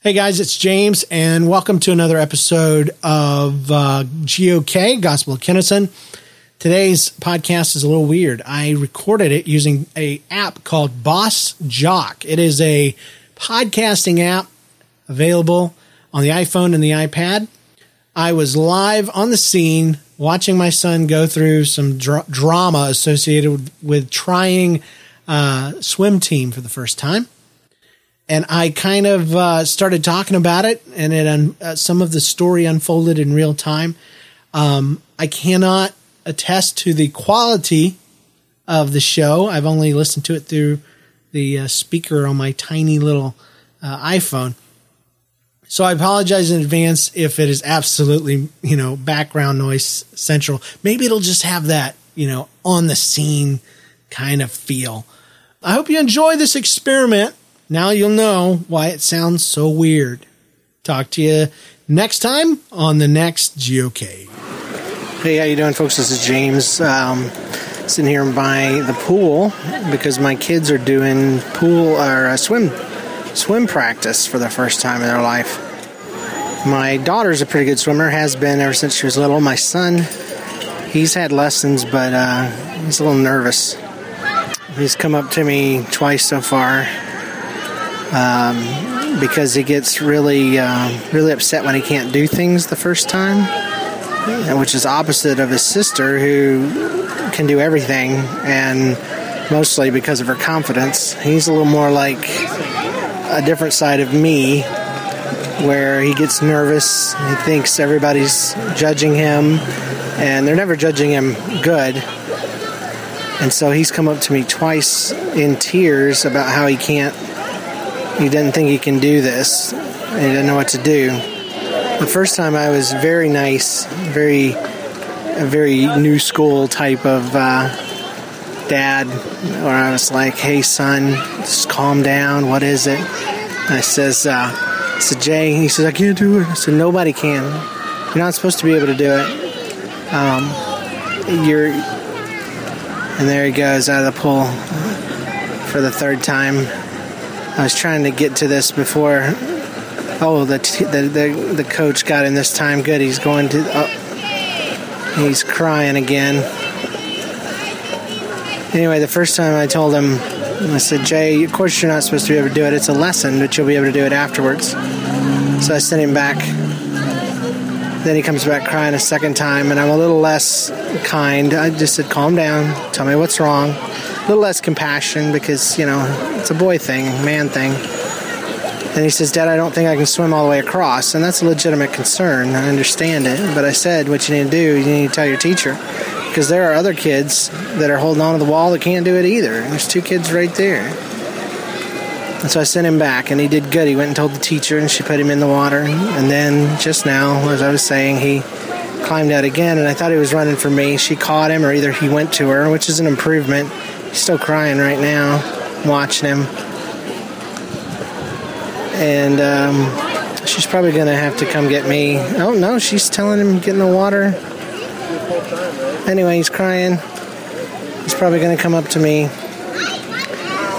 Hey guys, it's James, and welcome to another episode of uh, GOK, Gospel of Kennison. Today's podcast is a little weird. I recorded it using a app called Boss Jock. It is a podcasting app available on the iPhone and the iPad. I was live on the scene watching my son go through some dra- drama associated with, with trying uh, swim team for the first time and I kind of uh, started talking about it, and it un- uh, some of the story unfolded in real time. Um, I cannot attest to the quality of the show. I've only listened to it through the uh, speaker on my tiny little uh, iPhone. So I apologize in advance if it is absolutely, you know, background noise central. Maybe it'll just have that, you know, on the scene kind of feel. I hope you enjoy this experiment now you'll know why it sounds so weird. Talk to you next time on the next GOK. Hey, how you doing, folks? This is James. Um, sitting here by the pool because my kids are doing pool or uh, swim swim practice for the first time in their life. My daughter's a pretty good swimmer, has been ever since she was little. My son, he's had lessons, but uh, he's a little nervous. He's come up to me twice so far um, because he gets really, uh, really upset when he can't do things the first time, which is opposite of his sister who can do everything, and mostly because of her confidence. He's a little more like a different side of me, where he gets nervous. He thinks everybody's judging him, and they're never judging him good. And so he's come up to me twice in tears about how he can't he doesn't think he can do this. He doesn't know what to do. The first time I was very nice, very, a very new school type of uh, dad, where I was like, "Hey son, just calm down. What is it?" And I says, uh, "I said Jay." He says, "I can't do it." I said, "Nobody can. You're not supposed to be able to do it. Um, you're." And there he goes out of the pool for the third time. I was trying to get to this before. Oh, the the the, the coach got him this time. Good. He's going to. Oh, he's crying again. Anyway, the first time I told him, I said, Jay, of course you're not supposed to be able to do it. It's a lesson, but you'll be able to do it afterwards. So I sent him back. Then he comes back crying a second time, and I'm a little less kind. I just said, calm down, tell me what's wrong little less compassion because, you know, it's a boy thing, man thing. And he says, Dad, I don't think I can swim all the way across. And that's a legitimate concern. I understand it. But I said, what you need to do, you need to tell your teacher. Because there are other kids that are holding on to the wall that can't do it either. There's two kids right there. And so I sent him back, and he did good. He went and told the teacher, and she put him in the water. And then, just now, as I was saying, he climbed out again, and I thought he was running for me. She caught him, or either he went to her, which is an improvement. Still crying right now, watching him. And um, she's probably going to have to come get me. Oh, no, she's telling him get in the water. Anyway, he's crying. He's probably going to come up to me.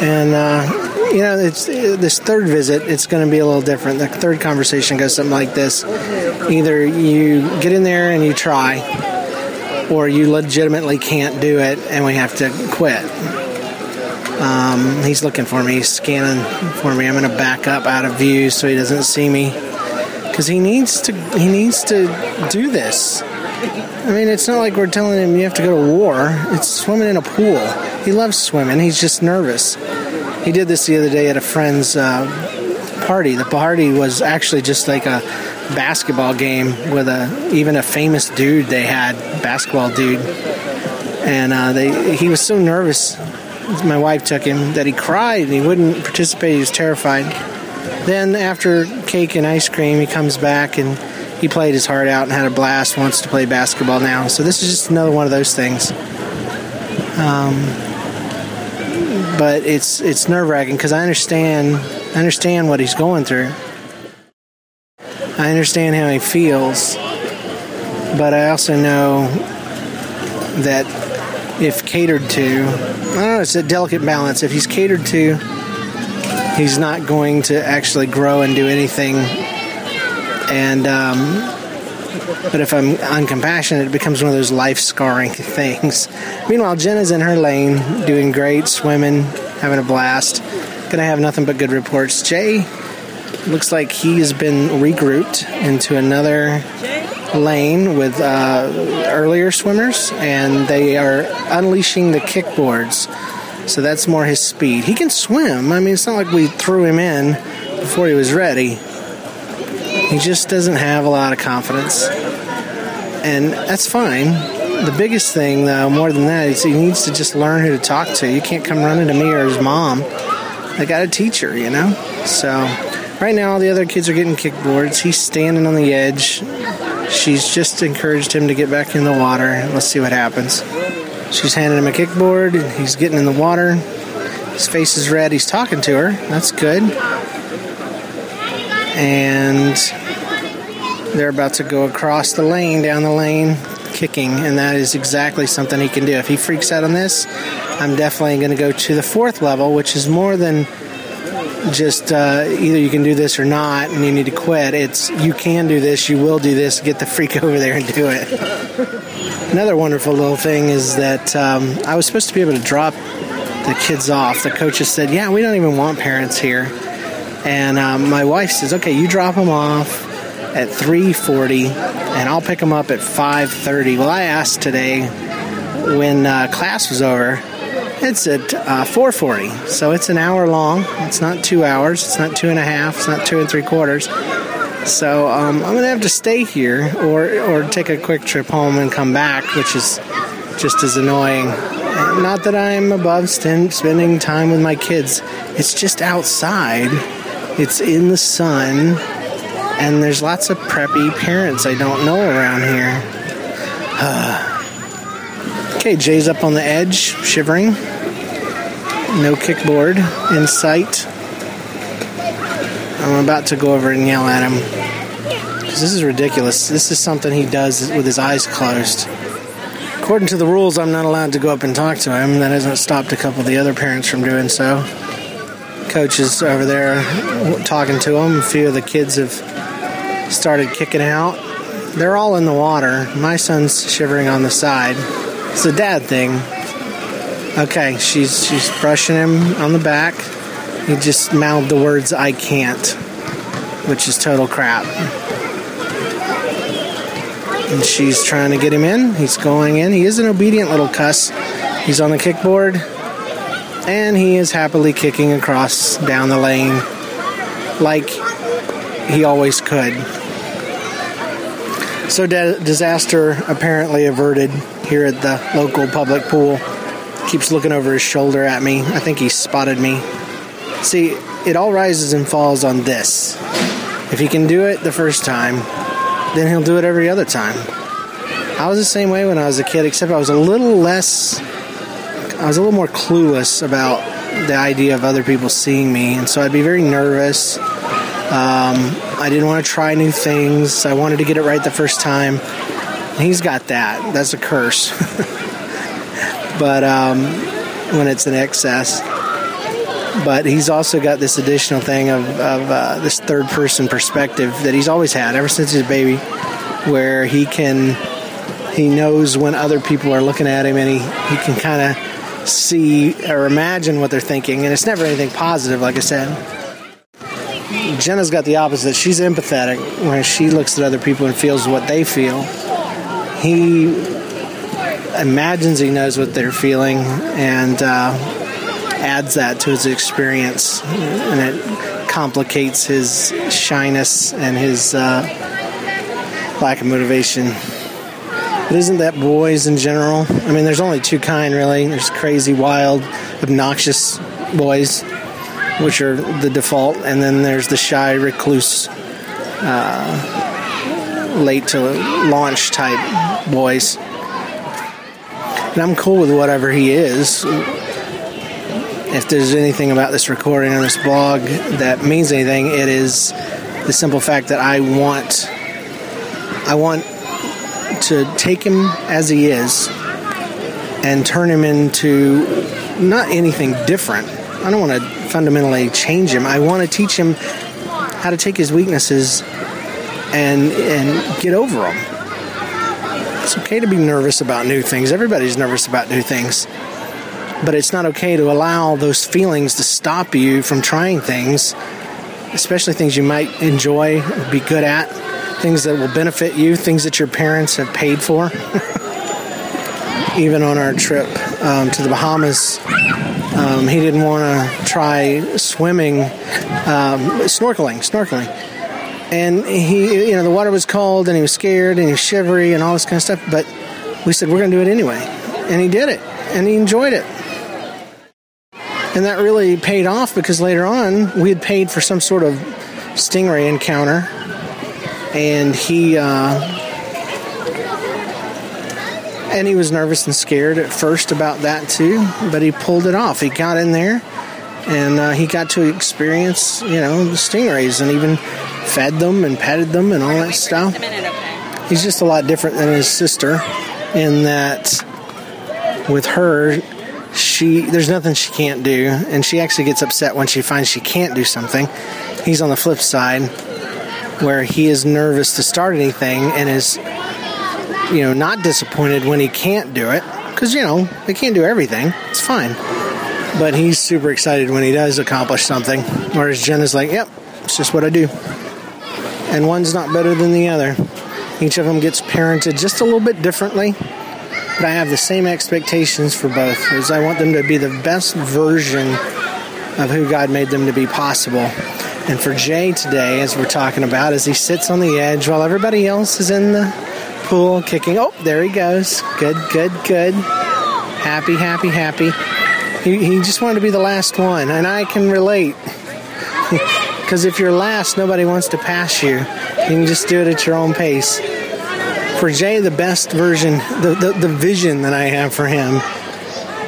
And, uh, you know, it's this third visit, it's going to be a little different. The third conversation goes something like this either you get in there and you try, or you legitimately can't do it and we have to quit. Um, he's looking for me, he's scanning for me. I'm going to back up out of view so he doesn't see me because he needs to. He needs to do this. I mean, it's not like we're telling him you have to go to war. It's swimming in a pool. He loves swimming. He's just nervous. He did this the other day at a friend's uh, party. The party was actually just like a basketball game with a even a famous dude they had, basketball dude, and uh, they he was so nervous. My wife took him that he cried and he wouldn't participate. He was terrified. Then after cake and ice cream, he comes back and he played his heart out and had a blast. Wants to play basketball now. So this is just another one of those things. Um, but it's it's nerve wracking because I understand I understand what he's going through. I understand how he feels, but I also know that if catered to, I don't know, it's a delicate balance. If he's catered to he's not going to actually grow and do anything. And um, but if I'm uncompassionate, it becomes one of those life scarring things. Meanwhile, Jenna's in her lane, doing great, swimming, having a blast. Gonna have nothing but good reports. Jay looks like he has been regrouped into another lane with uh, earlier swimmers, and they are unleashing the kickboards. So that's more his speed. He can swim. I mean, it's not like we threw him in before he was ready. He just doesn't have a lot of confidence. And that's fine. The biggest thing, though, more than that, is he needs to just learn who to talk to. You can't come running to me or his mom. I got to teach her, you know? So, right now, the other kids are getting kickboards. He's standing on the edge. She's just encouraged him to get back in the water. Let's see what happens. She's handing him a kickboard. He's getting in the water. His face is red. He's talking to her. That's good. And they're about to go across the lane, down the lane, kicking, and that is exactly something he can do. If he freaks out on this, I'm definitely going to go to the fourth level, which is more than just uh, either you can do this or not, and you need to quit. It's you can do this, you will do this. Get the freak over there and do it. Another wonderful little thing is that um, I was supposed to be able to drop the kids off. The coaches said, "Yeah, we don't even want parents here," and um, my wife says, "Okay, you drop them off." At 3:40, and I'll pick them up at 5:30. Well, I asked today when uh, class was over it's at uh, 4:40, so it's an hour long. It's not two hours. It's not two and a half. It's not two and three quarters. So um, I'm gonna have to stay here, or or take a quick trip home and come back, which is just as annoying. Not that I'm above st- spending time with my kids. It's just outside. It's in the sun, and there's lots of preppy parents I don't know around here. okay, Jay's up on the edge, shivering. No kickboard in sight. I'm about to go over and yell at him. Because this is ridiculous. This is something he does with his eyes closed. According to the rules, I'm not allowed to go up and talk to him. That hasn't stopped a couple of the other parents from doing so. Coach is over there talking to him. A few of the kids have started kicking out. They're all in the water. My son's shivering on the side. It's a dad thing. Okay, she's she's brushing him on the back. He just mouthed the words "I can't," which is total crap. And she's trying to get him in. He's going in. He is an obedient little cuss. He's on the kickboard, and he is happily kicking across down the lane like he always could. So, disaster apparently averted here at the local public pool. Keeps looking over his shoulder at me. I think he spotted me. See, it all rises and falls on this. If he can do it the first time, then he'll do it every other time. I was the same way when I was a kid, except I was a little less, I was a little more clueless about the idea of other people seeing me, and so I'd be very nervous. Um, I didn't want to try new things. I wanted to get it right the first time. He's got that. That's a curse. but um, when it's in excess. But he's also got this additional thing of, of uh, this third person perspective that he's always had ever since he's a baby, where he can he knows when other people are looking at him and he, he can kind of see or imagine what they're thinking and it's never anything positive like i said jenna's got the opposite she's empathetic where she looks at other people and feels what they feel he imagines he knows what they're feeling and uh, adds that to his experience, and it complicates his shyness and his uh, lack of motivation. But isn't that boys in general? I mean, there's only two kind, really. There's crazy, wild, obnoxious boys, which are the default, and then there's the shy, recluse, uh, late to launch type boys and I'm cool with whatever he is. If there's anything about this recording or this blog that means anything, it is the simple fact that I want I want to take him as he is and turn him into not anything different, I don't want to fundamentally change him. I want to teach him how to take his weaknesses and and get over them. It's okay to be nervous about new things. Everybody's nervous about new things. But it's not okay to allow those feelings to stop you from trying things, especially things you might enjoy, be good at, things that will benefit you, things that your parents have paid for. Even on our trip um, to the Bahamas, um, he didn't want to try swimming, um, snorkeling, snorkeling. And he, you know, the water was cold and he was scared and he was shivery and all this kind of stuff. But we said, we're going to do it anyway. And he did it and he enjoyed it. And that really paid off because later on we had paid for some sort of stingray encounter. And he, uh, and he was nervous and scared at first about that too, but he pulled it off. He got in there and uh, he got to experience, you know, the stingrays and even fed them and petted them and all that stuff. He's just a lot different than his sister in that with her, she there's nothing she can't do, and she actually gets upset when she finds she can't do something. He's on the flip side, where he is nervous to start anything and is, you know, not disappointed when he can't do it because you know they can't do everything. It's fine, but he's super excited when he does accomplish something. Whereas Jen is like, "Yep, it's just what I do," and one's not better than the other. Each of them gets parented just a little bit differently but I have the same expectations for both. Is I want them to be the best version of who God made them to be possible. And for Jay today, as we're talking about, as he sits on the edge while everybody else is in the pool kicking. Oh, there he goes. Good, good, good. Happy, happy, happy. He, he just wanted to be the last one, and I can relate. Because if you're last, nobody wants to pass you. You can just do it at your own pace for Jay, the best version, the, the, the vision that I have for him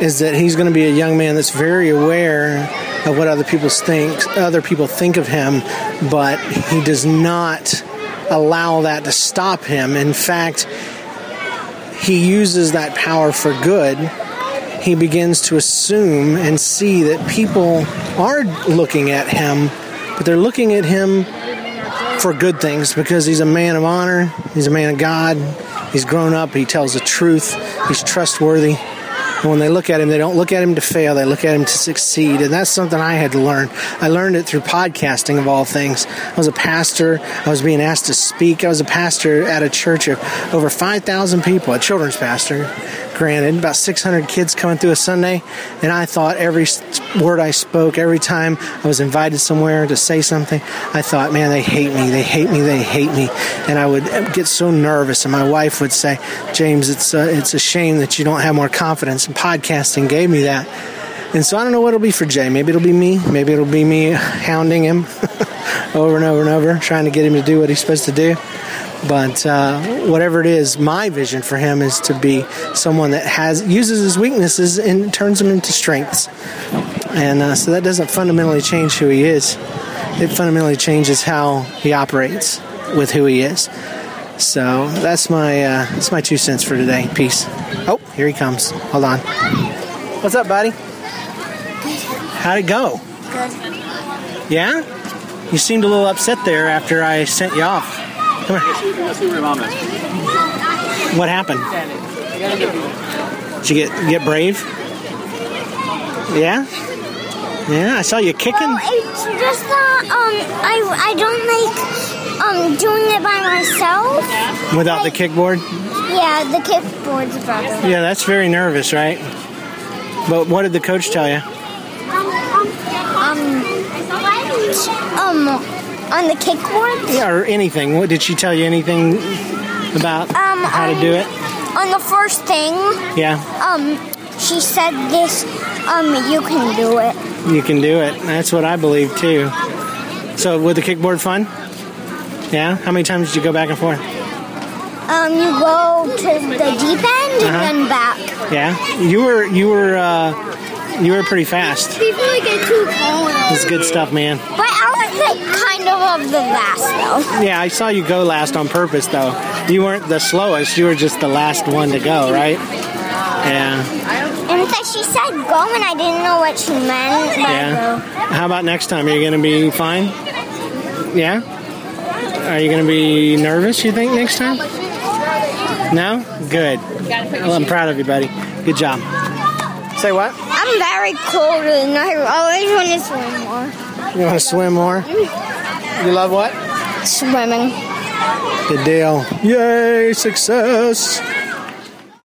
is that he's going to be a young man that's very aware of what other people think, other people think of him, but he does not allow that to stop him. In fact, he uses that power for good. He begins to assume and see that people are looking at him, but they're looking at him for good things because he's a man of honor, he's a man of God, he's grown up, he tells the truth, he's trustworthy. When they look at him, they don't look at him to fail, they look at him to succeed. And that's something I had to learn. I learned it through podcasting, of all things. I was a pastor, I was being asked to speak. I was a pastor at a church of over 5,000 people, a children's pastor granted, about 600 kids coming through a Sunday, and I thought every word I spoke, every time I was invited somewhere to say something, I thought, man, they hate me, they hate me, they hate me, and I would get so nervous. And my wife would say, James, it's uh, it's a shame that you don't have more confidence. And podcasting gave me that. And so I don't know what it'll be for Jay. Maybe it'll be me. Maybe it'll be me hounding him over and over and over, trying to get him to do what he's supposed to do. But uh, whatever it is, my vision for him is to be someone that has uses his weaknesses and turns them into strengths. And uh, so that doesn't fundamentally change who he is. It fundamentally changes how he operates with who he is. So that's my uh, that's my two cents for today. Peace. Oh, here he comes. Hold on. What's up, buddy? How'd it go? Good. Yeah? You seemed a little upset there after I sent you off. Come here. Let's see where mom is. What happened? Did you get get brave? Yeah. Yeah, I saw you kicking. Well, it's just that um, I I don't like um doing it by myself. Without the kickboard? Yeah, the kickboard's a problem. Yeah, that's very nervous, right? But what did the coach tell you? Um, um, on the kickboard. Yeah, or anything. What did she tell you anything about Um, how to do it? On the first thing, Yeah, um, she said this. Um, you can do it. You can do it. That's what I believe too. So, with the kickboard fun? Yeah. How many times did you go back and forth? Um, you go to the deep end Uh-huh. and then back. Yeah. You were you were uh, you were pretty fast. People get too cold. It's good stuff, man. But I was like kind of of the last though. Yeah, I saw you go last on purpose, though. You weren't the slowest. You were just the last one to go, right? Yeah. And Because she said go and I didn't know what she meant. Yeah. How about next time? Are you going to be fine? Yeah? Are you going to be nervous, you think, next time? No? Good. Well, I'm proud of you, buddy. Good job. Say what? I'm very cold and I always want to swim more. You want to swim more? You love what? Swimming. Good deal. Yay, success.